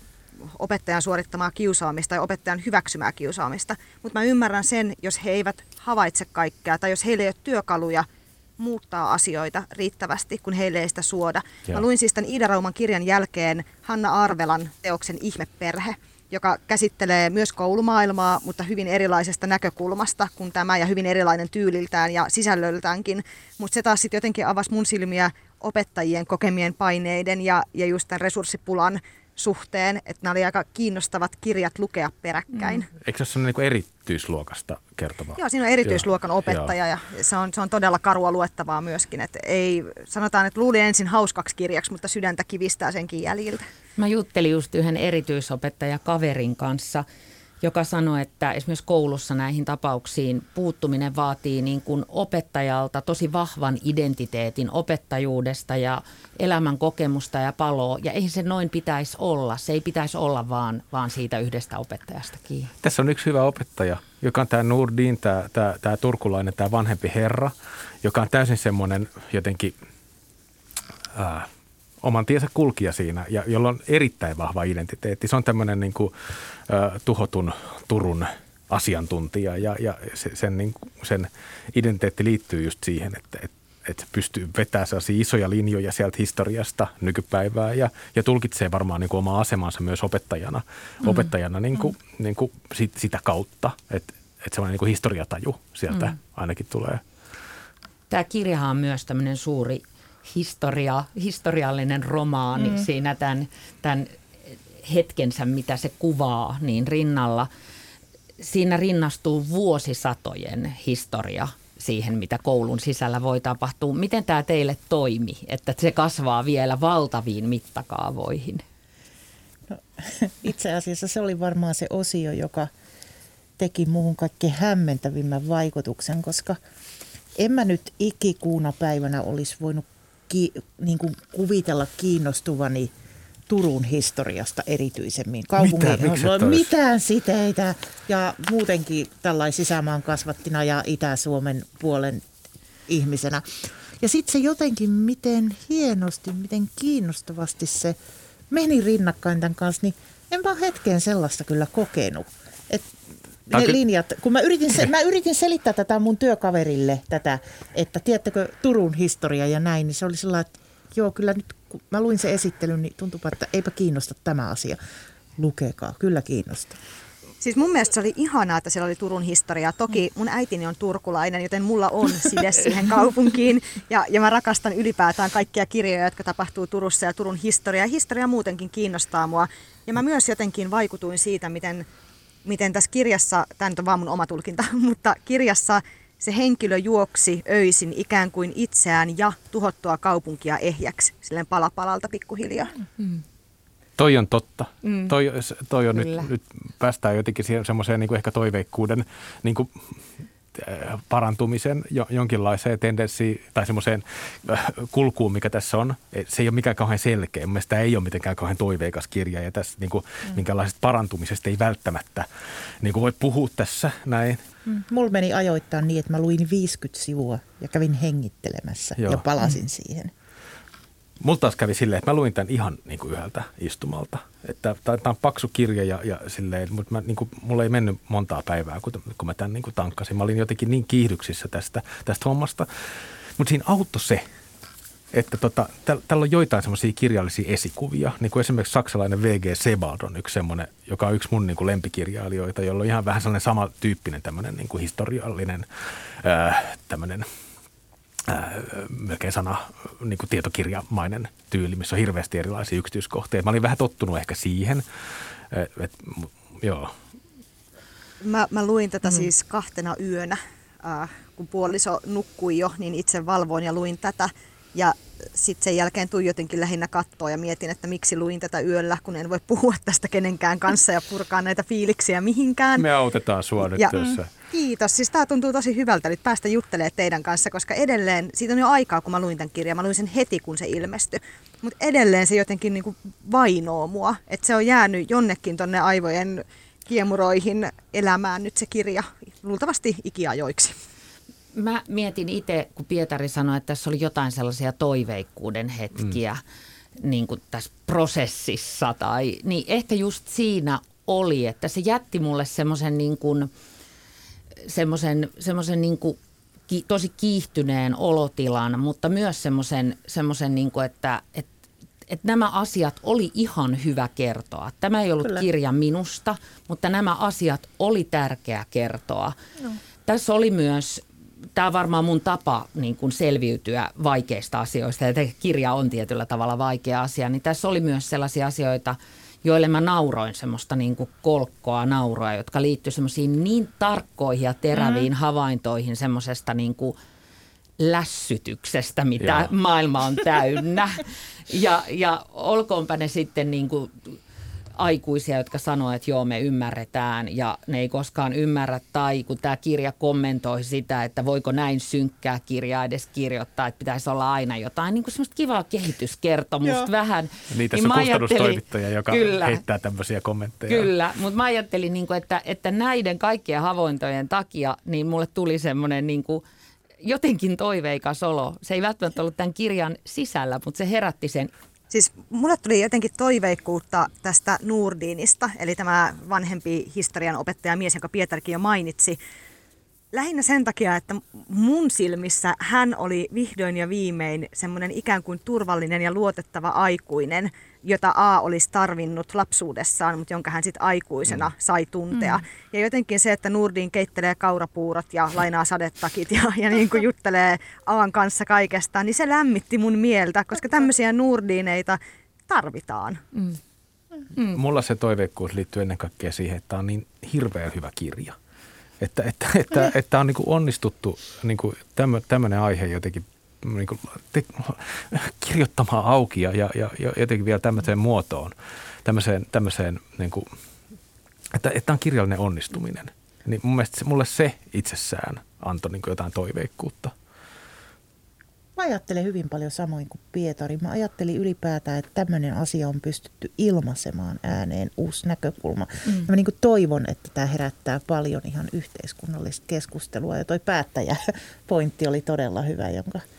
opettajan suorittamaa kiusaamista tai opettajan hyväksymää kiusaamista, mutta mä ymmärrän sen, jos he eivät havaitse kaikkea tai jos heillä ei ole työkaluja muuttaa asioita riittävästi, kun heille ei sitä suoda. Ja. Mä luin siis tämän Iida Rauman kirjan jälkeen Hanna Arvelan teoksen Ihmeperhe – joka käsittelee myös koulumaailmaa, mutta hyvin erilaisesta näkökulmasta kuin tämä ja hyvin erilainen tyyliltään ja sisällöltäänkin. Mutta se taas sitten jotenkin avasi mun silmiä opettajien kokemien paineiden ja, ja just tämän resurssipulan suhteen, että nämä oli aika kiinnostavat kirjat lukea peräkkäin. Mm. Eikö se ole niin erityisluokasta kertovaa? Joo, siinä on erityisluokan Joo. opettaja Joo. ja se on, se on todella karua luettavaa myöskin. Että ei, sanotaan, että luulin ensin hauskaksi kirjaksi, mutta sydäntä kivistää senkin jäljiltä. Mä juttelin just yhden erityisopettaja kaverin kanssa joka sanoi, että esimerkiksi koulussa näihin tapauksiin puuttuminen vaatii niin kuin opettajalta tosi vahvan identiteetin opettajuudesta ja elämän kokemusta ja paloa. Ja ei se noin pitäisi olla. Se ei pitäisi olla vaan, vaan siitä yhdestä opettajasta kiinni. Tässä on yksi hyvä opettaja, joka on tämä Nurdin, tämä, tämä, tämä turkulainen, tämä vanhempi herra, joka on täysin semmoinen jotenkin... Äh, oman tiensä kulkija siinä, ja jolla on erittäin vahva identiteetti. Se on tämmöinen niin kuin, uh, tuhotun Turun asiantuntija, ja, ja se, sen, niin kuin, sen identiteetti liittyy just siihen, että, että että pystyy vetämään sellaisia isoja linjoja sieltä historiasta nykypäivää ja, ja tulkitsee varmaan niin kuin omaa asemansa myös opettajana, mm. opettajana niin kuin, mm. niin kuin sit, sitä kautta, että, että semmoinen niin kuin historiataju sieltä mm. ainakin tulee. Tämä kirjahan on myös tämmöinen suuri historia, historiallinen romaani mm. siinä tämän, tämän hetkensä, mitä se kuvaa, niin rinnalla. Siinä rinnastuu vuosisatojen historia siihen, mitä koulun sisällä voi tapahtua. Miten tämä teille toimi, että se kasvaa vielä valtaviin mittakaavoihin? No, [LAUGHS] itse asiassa se oli varmaan se osio, joka teki muuhun kaikkein hämmentävimmän vaikutuksen, koska en mä nyt ikikuuna päivänä olisi voinut ki, niin kuin kuvitella kiinnostuvani Turun historiasta erityisemmin. Kaupungin, Mitä? No, mitään siteitä ja muutenkin tällainen sisämaan kasvattina ja Itä-Suomen puolen ihmisenä. Ja sitten se jotenkin, miten hienosti, miten kiinnostavasti se meni rinnakkain tämän kanssa, niin enpä hetken sellaista kyllä kokenut. Et ne ky- linjat, kun mä yritin, se, mä yritin selittää tätä mun työkaverille, tätä, että tiedättekö Turun historia ja näin, niin se oli sellainen, että joo kyllä nyt kun mä luin sen esittelyn, niin tuntuu, että eipä kiinnosta tämä asia. Lukekaa, kyllä kiinnostaa. Siis mun mielestä se oli ihanaa, että siellä oli Turun historia. Toki mun äitini on turkulainen, joten mulla on side [LAUGHS] siihen kaupunkiin. Ja, ja mä rakastan ylipäätään kaikkia kirjoja, jotka tapahtuu Turussa ja Turun historia. Historia muutenkin kiinnostaa mua. Ja mä myös jotenkin vaikutuin siitä, miten miten tässä kirjassa, tämä nyt on vaan mun oma tulkinta, [LAUGHS] mutta kirjassa se henkilö juoksi öisin ikään kuin itseään ja tuhottua kaupunkia ehjäksi, silleen palapalalta pikkuhiljaa. Mm. Toi on totta. Mm. Toi, toi on nyt, nyt päästään jotenkin semmoiseen niin kuin ehkä toiveikkuuden niin kuin parantumisen jo, jonkinlaiseen tendenssiin tai semmoiseen äh, kulkuun, mikä tässä on. Se ei ole mikään kauhean selkeä. Mielestäni tämä ei ole mitenkään kauhean toiveikas kirja ja tässä niin kuin, mm. minkälaisesta parantumisesta ei välttämättä niin kuin voi puhua tässä näin. Mm. Mulla meni ajoittain niin, että mä luin 50 sivua ja kävin hengittelemässä Joo. ja palasin mm. siihen. Mulla taas kävi silleen, että mä luin tämän ihan niin kuin yhdeltä istumalta. Että tämä on paksu kirja ja, ja silleen, mutta mä, niin kuin, mulla ei mennyt montaa päivää, kun, kun mä tämän niin kuin tankkasin. Mä olin jotenkin niin kiihdyksissä tästä, tästä hommasta. Mutta siinä auttoi se, että tota, tällä täl on joitain semmoisia kirjallisia esikuvia, niin kuin esimerkiksi saksalainen V.G. Sebald on yksi semmoinen, joka on yksi mun niin kuin lempikirjailijoita, jolla on ihan vähän sellainen samantyyppinen tämmöinen niin kuin historiallinen äh, tämmöinen – ää, melkein sana niin kuin tietokirjamainen tyyli, missä on hirveästi erilaisia yksityiskohtia. Mä olin vähän tottunut ehkä siihen. Et, et, joo. Mä, mä luin tätä mm. siis kahtena yönä, äh, kun puoliso nukkui jo, niin itse valvoin ja luin tätä. Ja sitten sen jälkeen tuijotinkin lähinnä kattoa ja mietin, että miksi luin tätä yöllä, kun en voi puhua tästä kenenkään kanssa ja purkaa näitä fiiliksiä mihinkään. Me autetaan sua nyt ja, tässä. Kiitos. Siis tämä tuntuu tosi hyvältä nyt päästä juttelemaan teidän kanssa, koska edelleen, siitä on jo aikaa kun mä luin tämän kirjan, mä luin sen heti kun se ilmestyi. Mutta edelleen se jotenkin niinku vainoo mua, että se on jäänyt jonnekin tonne aivojen kiemuroihin elämään nyt se kirja, luultavasti ikiajoiksi. Mä mietin itse, kun Pietari sanoi, että tässä oli jotain sellaisia toiveikkuuden hetkiä mm. niin kuin tässä prosessissa. Tai, niin ehkä just siinä oli, että se jätti mulle semmoisen niin kuin, semmoisen, semmoisen niin kuin ki, tosi kiihtyneen olotilan, mutta myös semmoisen, semmoisen niin kuin, että, että että nämä asiat oli ihan hyvä kertoa. Tämä ei ollut Kyllä. kirja minusta, mutta nämä asiat oli tärkeä kertoa. No. Tässä oli myös tämä on varmaan mun tapa niin kuin selviytyä vaikeista asioista. Ja kirja on tietyllä tavalla vaikea asia. Niin tässä oli myös sellaisia asioita, joille mä nauroin semmoista niin kuin kolkkoa nauroa, jotka liittyy semmoisiin niin tarkkoihin ja teräviin mm. havaintoihin semmoisesta niin kuin lässytyksestä, mitä Joo. maailma on täynnä. ja, ja olkoonpa ne sitten niin kuin aikuisia, jotka sanoo, että joo, me ymmärretään ja ne ei koskaan ymmärrä. Tai kun tämä kirja kommentoi sitä, että voiko näin synkkää kirjaa edes kirjoittaa, että pitäisi olla aina jotain niin kuin semmoista kivaa kehityskertomusta joo. vähän. Niin tässä niin kustannustoimittaja, joka kyllä, heittää tämmöisiä kommentteja. Kyllä, mutta mä ajattelin, niin kuin, että, että näiden kaikkien havaintojen takia niin mulle tuli semmoinen niin kuin – jotenkin toiveikas olo. Se ei välttämättä ollut tämän kirjan sisällä, mutta se herätti sen. Siis mulle tuli jotenkin toiveikkuutta tästä Nurdinista, eli tämä vanhempi historian opettaja mies, jonka Pietarkin jo mainitsi. Lähinnä sen takia, että mun silmissä hän oli vihdoin ja viimein semmoinen ikään kuin turvallinen ja luotettava aikuinen – jota A olisi tarvinnut lapsuudessaan, mutta jonka hän sitten aikuisena mm. sai tuntea. Mm. Ja jotenkin se, että Nurdin keittelee kaurapuurot ja lainaa sadettakit ja, ja niin kuin juttelee Aan kanssa kaikesta, niin se lämmitti mun mieltä, koska tämmöisiä Nurdineita tarvitaan. Mm. Mm. Mulla se toiveikkuus liittyy ennen kaikkea siihen, että tämä on niin hirveän hyvä kirja. Että, että, että, että, että on niin onnistuttu niin tämmöinen aihe jotenkin niin kuin, te, kirjoittamaan auki ja, ja, ja jotenkin vielä tämmöiseen muotoon, tämmöiseen, tämmöiseen niin kuin, että, että on kirjallinen onnistuminen. Niin mun mielestä se, mulle se itsessään antoi niin jotain toiveikkuutta. Mä ajattelen hyvin paljon samoin kuin Pietari. Mä ajattelin ylipäätään, että tämmöinen asia on pystytty ilmaisemaan ääneen uusi näkökulma. Mm. mä niin toivon, että tämä herättää paljon ihan yhteiskunnallista keskustelua. Ja toi päättäjä-pointti oli todella hyvä, jonka –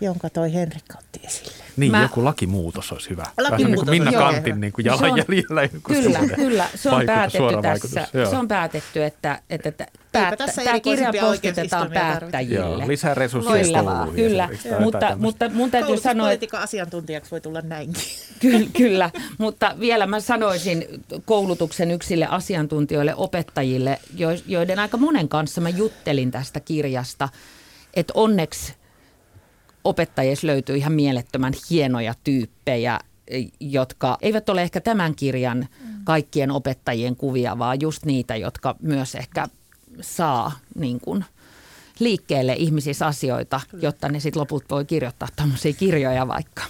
jonka toi Henrikka otti esille. Niin, Mä... joku lakimuutos olisi hyvä. Lakimuutos, niin Minna joo. Kantin niin kuin jalanjäljellä. On, kyllä, kyllä. Se on päätetty tässä. Se on päätetty, että, että, että päättä, tämä kirja postitetaan päättäjille. Joo, lisää resursseja kouluihin. Kyllä, mutta, mutta mun täytyy sanoa... Että asiantuntijaksi voi tulla näinkin. [LAUGHS] Kyllä, kyllä, mutta vielä mä sanoisin koulutuksen yksille asiantuntijoille, opettajille, joiden aika monen kanssa mä juttelin tästä kirjasta, että onneksi opettajissa löytyy ihan mielettömän hienoja tyyppejä, jotka eivät ole ehkä tämän kirjan kaikkien opettajien kuvia, vaan just niitä, jotka myös ehkä saa niin kuin liikkeelle ihmisissä asioita, jotta ne sitten loput voi kirjoittaa tämmöisiä kirjoja vaikka.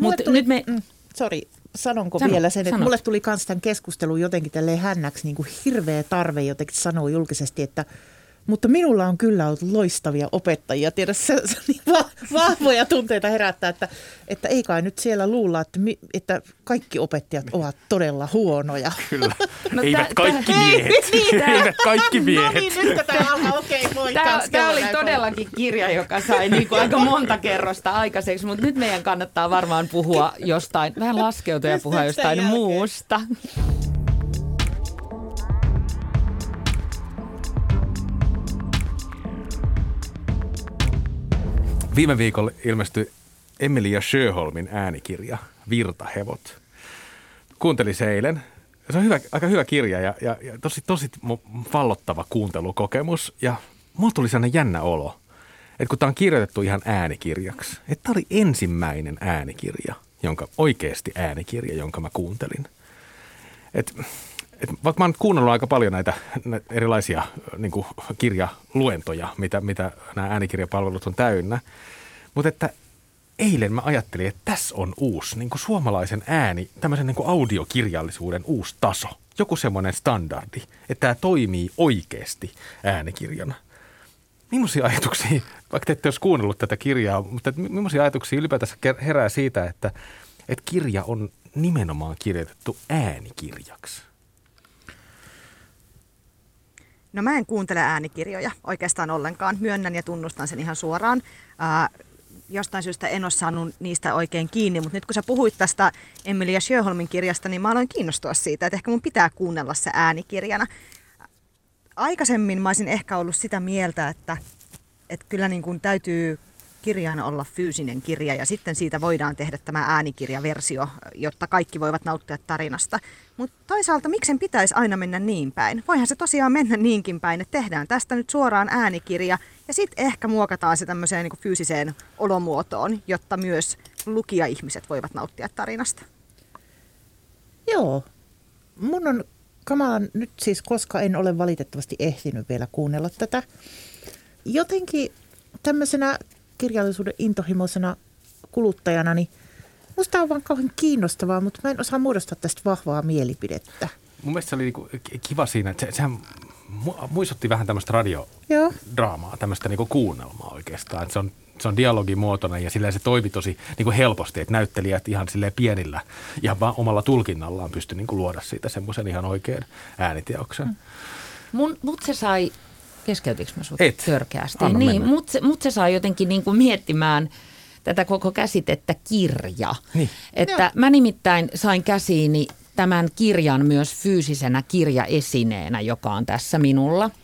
Mutta nyt me... Mm, sorry, sanonko sano, vielä sen, että sano. mulle tuli myös tämän keskustelun jotenkin tälleen hännäksi niin kuin hirveä tarve jotenkin sanoa julkisesti, että – mutta minulla on kyllä ollut loistavia opettajia. Tiedä, se, se niin vahvoja tunteita herättää, että, että ei kai nyt siellä luulla, että, että kaikki opettajat ovat todella huonoja. Kyllä. [LAUGHS] No Eivät tä, kaikki tä, [LAUGHS] miehet. Niin, Eivät kaikki miehet. No niin, nyt tämä alkaa, okei, okay, moi. Tämä, tämä oli todellakin kirja, joka sai niin kuin aika monta kerrosta aikaiseksi, mutta nyt meidän kannattaa varmaan puhua jostain, vähän laskeutua ja puhua jostain muusta. Viime viikolla ilmestyi Emilia Sjöholmin äänikirja Virtahevot. Kuuntelin se eilen. Se on hyvä, aika hyvä kirja ja, ja, ja tosi, tosi vallottava kuuntelukokemus. Ja mulla tuli sellainen jännä olo, että kun tämä on kirjoitettu ihan äänikirjaksi, että tämä oli ensimmäinen äänikirja, jonka, oikeasti äänikirja, jonka mä kuuntelin. Et et vaikka mä oon kuunnellut aika paljon näitä, näitä erilaisia niin kuin kirjaluentoja, mitä, mitä nämä äänikirjapalvelut on täynnä, mutta että eilen mä ajattelin, että tässä on uusi niin kuin suomalaisen ääni, tämmöisen niin kuin audiokirjallisuuden uusi taso. Joku semmoinen standardi, että tämä toimii oikeasti äänikirjana. Millaisia ajatuksia, vaikka te ette olisi kuunnellut tätä kirjaa, mutta millaisia ajatuksia ylipäätänsä herää siitä, että, että kirja on nimenomaan kirjoitettu äänikirjaksi? No mä en kuuntele äänikirjoja oikeastaan ollenkaan. Myönnän ja tunnustan sen ihan suoraan. Ää, jostain syystä en ole saanut niistä oikein kiinni, mutta nyt kun sä puhuit tästä Emilia Sjöholmin kirjasta, niin mä aloin kiinnostua siitä, että ehkä mun pitää kuunnella se äänikirjana. Aikaisemmin mä olisin ehkä ollut sitä mieltä, että, että kyllä niin kuin täytyy kirjana olla fyysinen kirja ja sitten siitä voidaan tehdä tämä äänikirjaversio, jotta kaikki voivat nauttia tarinasta. Mutta toisaalta miksen pitäisi aina mennä niin päin? Voihan se tosiaan mennä niinkin päin, että tehdään tästä nyt suoraan äänikirja ja sitten ehkä muokataan se tämmöiseen niin fyysiseen olomuotoon, jotta myös lukija-ihmiset voivat nauttia tarinasta. Joo. Mun on kamala nyt siis, koska en ole valitettavasti ehtinyt vielä kuunnella tätä. Jotenkin tämmöisenä kirjallisuuden intohimoisena kuluttajana, niin Musta on vaan kauhean kiinnostavaa, mutta mä en osaa muodostaa tästä vahvaa mielipidettä. Mun mielestä se oli niinku kiva siinä, että se, sehän muistutti vähän tämmöistä radiodraamaa, tämmöistä niinku kuunnelmaa oikeastaan. Että se on se on dialogimuotona ja sillä se toimi tosi niin kuin helposti, että näyttelijät ihan sille pienillä, ihan vaan omalla tulkinnallaan pystyi niin kuin luoda siitä semmoisen ihan oikean ääniteoksen. Mm. Mun, mut se sai, keskeytikö mä sut törkeästi? Anna niin, mut se, mut se sai jotenkin niin kuin miettimään tätä koko käsitettä kirja. Niin. Että Joo. mä nimittäin sain käsiini tämän kirjan myös fyysisenä kirjaesineenä, joka on tässä minulla –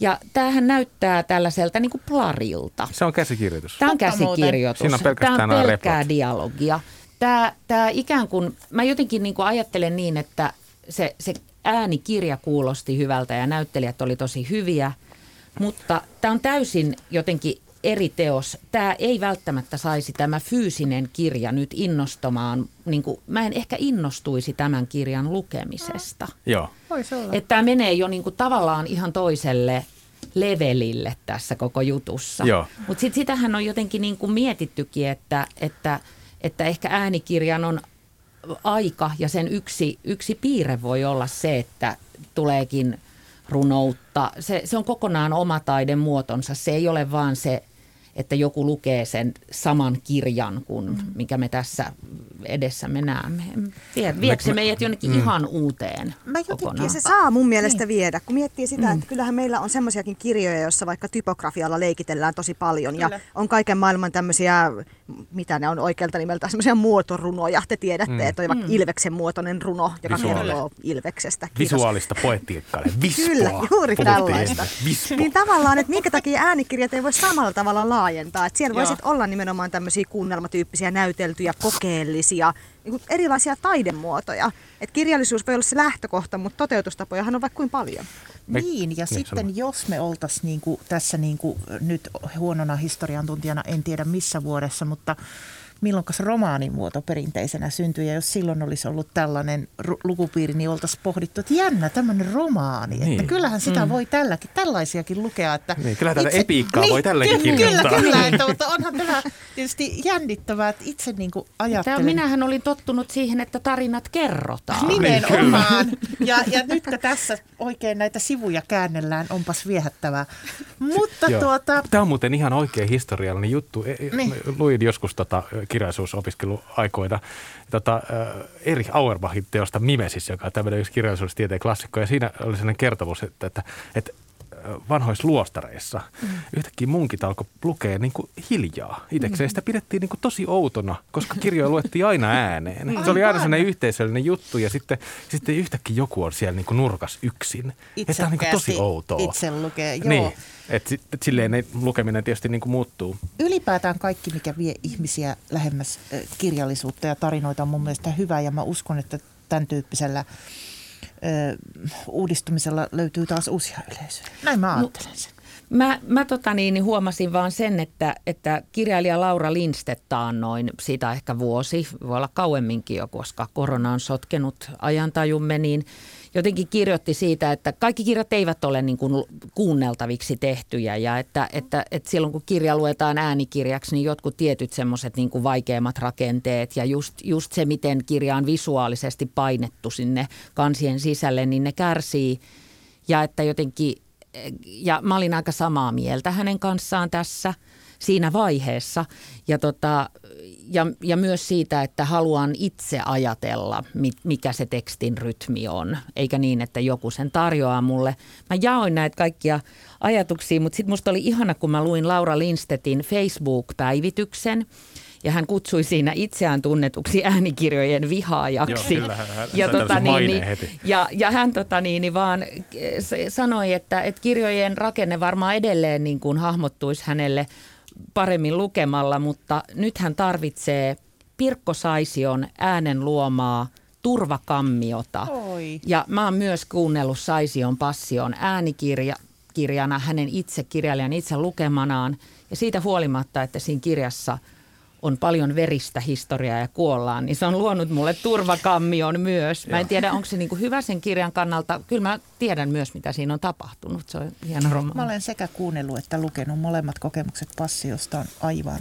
ja tämähän näyttää tällaiselta niin kuin plarilta. Se on käsikirjoitus. Tämä on käsikirjoitus. Siinä on pelkästään Tämä on pelkkää dialogia. Tämä, tämä ikään kuin, mä jotenkin niin kuin ajattelen niin, että se, se äänikirja kuulosti hyvältä ja näyttelijät oli tosi hyviä, mutta tämä on täysin jotenkin eri teos. Tämä ei välttämättä saisi tämä fyysinen kirja nyt innostamaan. Niin kuin, mä en ehkä innostuisi tämän kirjan lukemisesta. Joo. Että tämä menee jo niin kuin tavallaan ihan toiselle levelille tässä koko jutussa. Mutta sitten sitähän on jotenkin niin kuin mietittykin, että, että, että ehkä äänikirjan on aika ja sen yksi, yksi piirre voi olla se, että tuleekin runoutta. Se, se on kokonaan oma taidemuotonsa. Se ei ole vaan se että joku lukee sen saman kirjan kuin mm. mikä me tässä edessämme näemme. Vie, viekö se meidät jonnekin mm. ihan uuteen mä kokonaan? Ja se saa mun mielestä niin. viedä, kun miettii sitä, mm. että kyllähän meillä on semmoisiakin kirjoja, joissa vaikka typografialla leikitellään tosi paljon Kyllä. ja on kaiken maailman tämmöisiä, mitä ne on oikealta nimeltä, semmoisia muotorunoja. Te tiedätte, mm. että on vaikka mm. Ilveksen muotoinen runo, joka Visuaali. kertoo Ilveksestä. Kiitos. Visuaalista poettiikkaa. Kyllä, juuri tällaista. Niin tavallaan, että minkä takia äänikirjat ei voi samalla tavalla laajentaa. Että siellä voisi olla nimenomaan tämmöisiä kuunnelmatyyppisiä näyteltyjä, kokeellisia, niin kuin erilaisia taidemuotoja. Että kirjallisuus voi olla se lähtökohta, mutta toteutustapojahan on vaikka kuin paljon. Me, niin, ja niin, sitten sano. jos me oltaisiin niinku, tässä niinku, nyt huonona historiantuntijana, en tiedä missä vuodessa, mutta milloin romaanin muoto perinteisenä syntyi. Ja jos silloin olisi ollut tällainen lukupiiri, niin oltaisiin pohdittu, että jännä tämmöinen romaani. Niin. Että kyllähän sitä mm. voi tälläkin, tällaisiakin lukea. Että niin, kyllä tätä itse, epiikkaa niin, voi tälläkin kyllä, kirjoittaa. Kyllä, kyllä. [LAUGHS] Että, mutta onhan tämä tietysti jännittävää, että itse niin kuin ajattelen. Tämä, minähän olin tottunut siihen, että tarinat kerrotaan. Nimenomaan. Niin, [LAUGHS] ja, ja nyt tässä oikein näitä sivuja käännellään, onpas viehättävää. Mutta tuota... Tämä on muuten ihan oikein historiallinen juttu. E- e- niin. Luin joskus tota kirjallisuusopiskeluaikoina tota, Erich Auerbachin teosta Mimesis, joka on tämmöinen yksi kirjallisuustieteen klassikko. Ja siinä oli sellainen kertomus, että, että, että vanhoissa luostareissa mm. yhtäkkiä munkit alkoi lukea niin kuin hiljaa itsekseen. Mm. Sitä pidettiin niin kuin tosi outona, koska kirjoja luettiin aina ääneen. Mm. Se oli aina sellainen yhteisöllinen juttu ja sitten, sitten yhtäkkiä joku on siellä niin kuin nurkas yksin. Tämä on niin kuin tosi outoa. Itse lukee, joo. Niin. Et, et silleen ei, lukeminen tietysti niin kuin muuttuu. Ylipäätään kaikki, mikä vie ihmisiä lähemmäs kirjallisuutta ja tarinoita on mun mielestä hyvä ja mä uskon, että tämän tyyppisellä uudistumisella löytyy taas uusia yleisöjä. Näin mä ajattelen sen. Mä, mä tota niin, huomasin vaan sen, että, että kirjailija Laura Lindstedt noin siitä ehkä vuosi, voi olla kauemminkin jo, koska korona on sotkenut ajantajumme, niin – jotenkin kirjoitti siitä, että kaikki kirjat eivät ole niin kuin kuunneltaviksi tehtyjä ja että, että, että silloin kun kirja luetaan äänikirjaksi, niin jotkut tietyt semmoiset niin vaikeimmat rakenteet ja just, just se, miten kirja on visuaalisesti painettu sinne kansien sisälle, niin ne kärsii. Ja että jotenkin, ja mä olin aika samaa mieltä hänen kanssaan tässä siinä vaiheessa. Ja, tota, ja, ja myös siitä, että haluan itse ajatella, mikä se tekstin rytmi on, eikä niin, että joku sen tarjoaa mulle. Mä jaoin näitä kaikkia ajatuksia, mutta sitten musta oli ihana, kun mä luin Laura Lindstedtin Facebook-päivityksen, ja hän kutsui siinä itseään tunnetuksi äänikirjojen vihaajaksi. Joo, kyllä, hän, ja, tota, niin, niin, ja, ja hän tota, niin, niin vaan sanoi, että, että kirjojen rakenne varmaan edelleen niin kuin hahmottuisi hänelle paremmin lukemalla, mutta nyt hän tarvitsee Pirkko Saision äänen luomaa turvakammiota. Oi. Ja mä oon myös kuunnellut Saision passion äänikirja, kirjana hänen itse kirjailijan itse lukemanaan. Ja siitä huolimatta, että siinä kirjassa on paljon veristä historiaa ja kuollaan, niin se on luonut mulle turvakammion myös. Mä en tiedä, onko se niinku hyvä sen kirjan kannalta. Kyllä mä tiedän myös, mitä siinä on tapahtunut. Se on hieno romaani. Mä olen sekä kuunnellut että lukenut. Molemmat kokemukset passiosta on aivan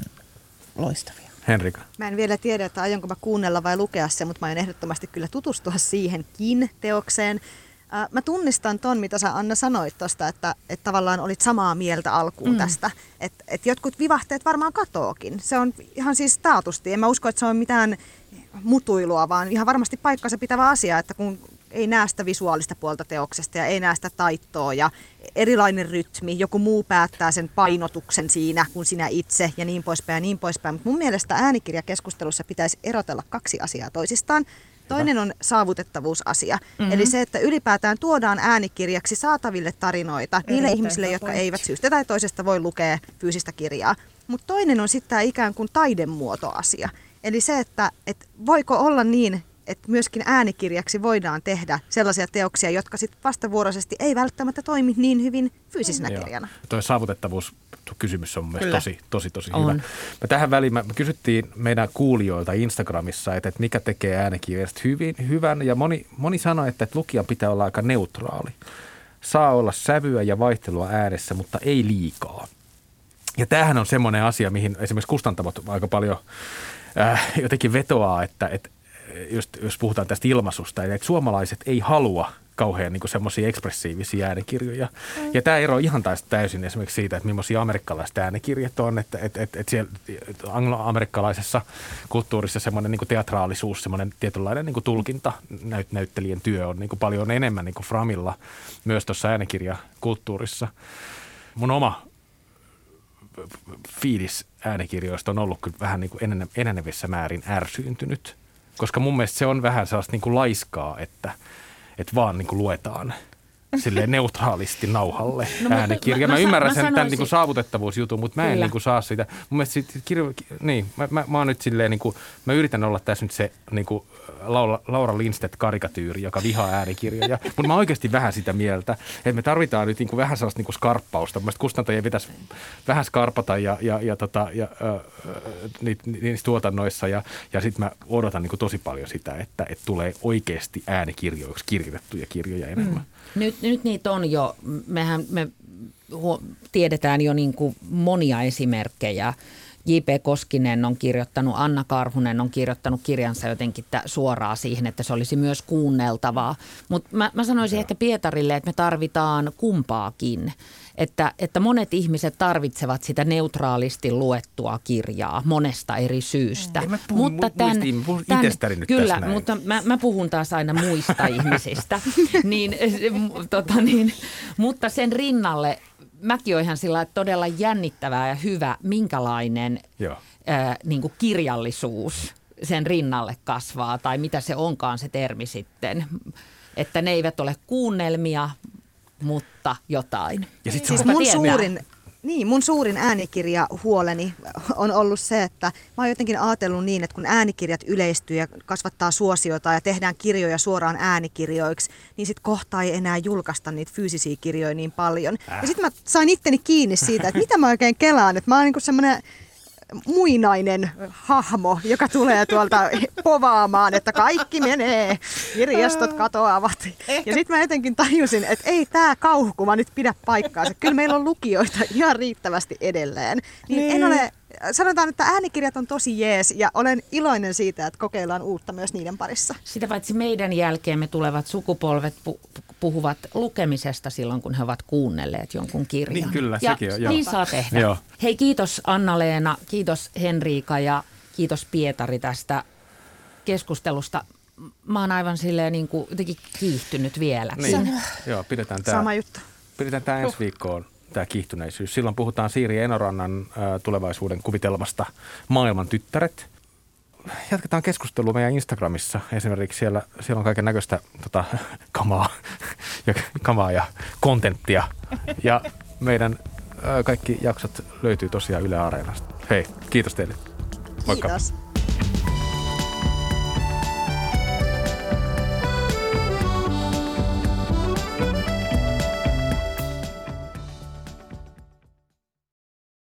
loistavia. Henrika? Mä en vielä tiedä, että aionko mä kuunnella vai lukea se, mutta mä aion ehdottomasti kyllä tutustua siihenkin teokseen. Mä tunnistan ton, mitä sä Anna sanoit tuosta, että, että tavallaan olit samaa mieltä alkuun mm. tästä. Että et jotkut vivahteet varmaan katookin. Se on ihan siis taatusti. En mä usko, että se on mitään mutuilua, vaan ihan varmasti paikkansa pitävä asia, että kun ei näe sitä visuaalista puolta teoksesta ja ei näe sitä taittoa ja erilainen rytmi, joku muu päättää sen painotuksen siinä kuin sinä itse ja niin poispäin ja niin poispäin. Mutta mun mielestä äänikirjakeskustelussa pitäisi erotella kaksi asiaa toisistaan. Toinen on saavutettavuusasia, mm-hmm. eli se, että ylipäätään tuodaan äänikirjaksi saataville tarinoita Erittäin niille ihmisille, jotka point. eivät syystä tai toisesta voi lukea fyysistä kirjaa. Mutta toinen on sitten tämä ikään kuin taidemuotoasia. Eli se, että, että voiko olla niin, että myöskin äänikirjaksi voidaan tehdä sellaisia teoksia, jotka sitten vastavuoroisesti ei välttämättä toimi niin hyvin fyysisenä Joo. kirjana. Tuo saavutettavuus kysymys on mielestäni tosi, tosi, tosi on. hyvä. Mä tähän väliin me kysyttiin meidän kuulijoilta Instagramissa, että, että mikä tekee äänikirjasta hyvin, hyvän. Ja moni, moni sanoi, että, että lukijan pitää olla aika neutraali. Saa olla sävyä ja vaihtelua äänessä, mutta ei liikaa. Ja tämähän on semmoinen asia, mihin esimerkiksi kustantamot aika paljon äh, jotenkin vetoaa, että, että just, jos puhutaan tästä ilmaisusta, että suomalaiset ei halua kauhean niin semmoisia ekspressiivisia äänikirjoja. Mm. Ja tämä ero ihan taas täysin esimerkiksi siitä, että millaisia amerikkalaiset äänikirjat on, että että että että siellä angloamerikkalaisessa kulttuurissa semmoinen niin teatraalisuus, semmoinen tietynlainen niin tulkinta, näyt, näyttelijän työ on niin paljon enemmän niin framilla myös tuossa äänikirjakulttuurissa. Mun oma fiilis äänikirjoista on ollut kyllä vähän niin kuin enenevissä määrin ärsyyntynyt – koska mun mielestä se on vähän sellaista niin kuin laiskaa, että, että vaan niin kuin luetaan sille neutraalisti nauhalle no, äänikirja. Mä, mä, mä ymmärrän mä sen tämän niin saavutettavuusjutun, mutta mä en niin kuin saa sitä. Mun mielestä sit, kirjo, niin, mä, mä, mä, oon nyt silleen, niin kuin, mä yritän olla tässä nyt se niin kuin Laura, Laura Lindstedt karikatyyri, joka vihaa äänikirjoja. [LAUGHS] Mutta mä oikeasti vähän sitä mieltä, että me tarvitaan nyt niin kuin vähän sellaista niin kuin skarppausta. Mielestäni kustantajien pitäisi vähän skarpata ja, ja, ja, tota, ja äh, niissä tuotannoissa. Ja, ja sitten mä odotan niin kuin tosi paljon sitä, että, että tulee oikeasti äänikirjoiksi kirjoitettuja kirjoja enemmän. Mm. Nyt, nyt niitä on jo. Mehän me tiedetään jo niin kuin monia esimerkkejä J.P. Koskinen on kirjoittanut, Anna Karhunen on kirjoittanut kirjansa jotenkin suoraan siihen, että se olisi myös kuunneltavaa. Mutta mä, mä sanoisin ja. ehkä Pietarille, että me tarvitaan kumpaakin. Että, että monet ihmiset tarvitsevat sitä neutraalisti luettua kirjaa monesta eri syystä. mä puhun, mutta tämän, muistin, tämän, nyt Kyllä, mutta mä, mä puhun taas aina muista [LAUGHS] ihmisistä. niin, tota niin, mutta sen rinnalle mäkin olen ihan sillä todella jännittävää ja hyvä, minkälainen ää, niin kuin kirjallisuus sen rinnalle kasvaa tai mitä se onkaan se termi sitten. Että ne eivät ole kuunnelmia, mutta jotain. Ja sit siis mun suurin, niin, mun suurin äänikirja huoleni on ollut se, että mä oon jotenkin ajatellut niin, että kun äänikirjat yleistyy ja kasvattaa suosiota ja tehdään kirjoja suoraan äänikirjoiksi, niin sit kohta ei enää julkaista niitä fyysisiä kirjoja niin paljon. Äh. Ja sitten mä sain itteni kiinni siitä, että mitä mä oikein kelaan, että mä oon niin semmoinen muinainen hahmo, joka tulee tuolta povaamaan, että kaikki menee, kirjastot katoavat. Ja sitten mä jotenkin tajusin, että ei tämä kauhukuva nyt pidä paikkaansa. Kyllä meillä on lukijoita ihan riittävästi edelleen. Niin, niin. en ole sanotaan, että äänikirjat on tosi jees ja olen iloinen siitä, että kokeillaan uutta myös niiden parissa. Sitä paitsi meidän jälkeen me tulevat sukupolvet pu- puhuvat lukemisesta silloin, kun he ovat kuunnelleet jonkun kirjan. Niin kyllä, ja sekin on. Joo. Niin saa tehdä. Joo. Hei kiitos Anna-Leena, kiitos Henriika ja kiitos Pietari tästä keskustelusta. Mä oon aivan silleen niin kuin jotenkin kiihtynyt vielä. Niin. Joo, pidetään tämä. Sama juttu. Pidetään tämä ensi viikkoon tämä kiihtyneisyys. Silloin puhutaan Siiri Enorannan tulevaisuuden kuvitelmasta Maailman tyttäret. Jatketaan keskustelua meidän Instagramissa. Esimerkiksi siellä, siellä on kaiken näköistä tota, [LAUGHS] kamaa, [LAUGHS] ja, kamaa ja kontenttia. Ja meidän kaikki jaksot löytyy tosiaan Yle Areenasta. Hei, kiitos teille. Moikka. Kiitos.